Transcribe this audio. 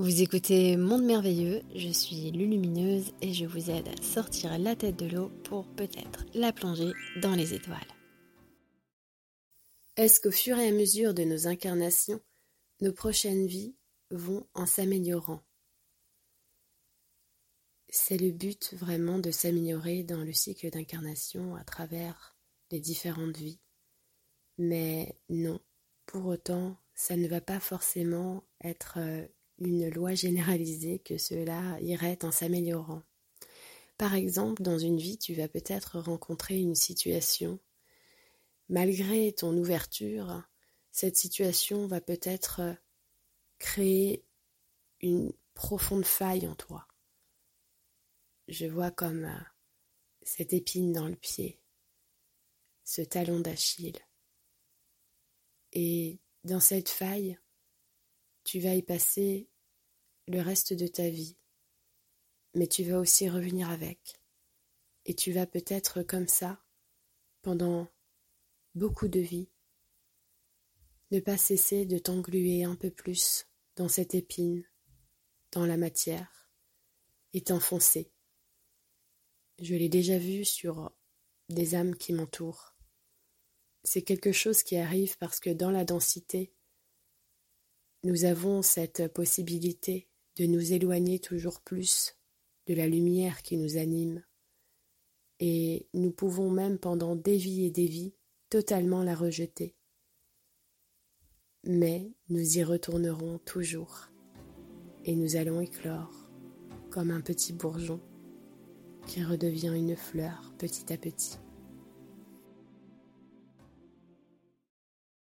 Vous écoutez Monde Merveilleux, je suis Lulumineuse et je vous aide à sortir la tête de l'eau pour peut-être la plonger dans les étoiles. Est-ce qu'au fur et à mesure de nos incarnations, nos prochaines vies vont en s'améliorant? C'est le but vraiment de s'améliorer dans le cycle d'incarnation à travers les différentes vies. Mais non, pour autant, ça ne va pas forcément être euh, une loi généralisée que cela irait en s'améliorant. Par exemple, dans une vie, tu vas peut-être rencontrer une situation. Malgré ton ouverture, cette situation va peut-être créer une profonde faille en toi. Je vois comme euh, cette épine dans le pied, ce talon d'Achille. Et dans cette faille, tu vas y passer le reste de ta vie, mais tu vas aussi revenir avec. Et tu vas peut-être comme ça, pendant beaucoup de vies, ne pas cesser de t'engluer un peu plus dans cette épine, dans la matière, et t'enfoncer. Je l'ai déjà vu sur des âmes qui m'entourent. C'est quelque chose qui arrive parce que dans la densité, nous avons cette possibilité de nous éloigner toujours plus de la lumière qui nous anime. Et nous pouvons même pendant des vies et des vies totalement la rejeter. Mais nous y retournerons toujours et nous allons éclore comme un petit bourgeon qui redevient une fleur petit à petit.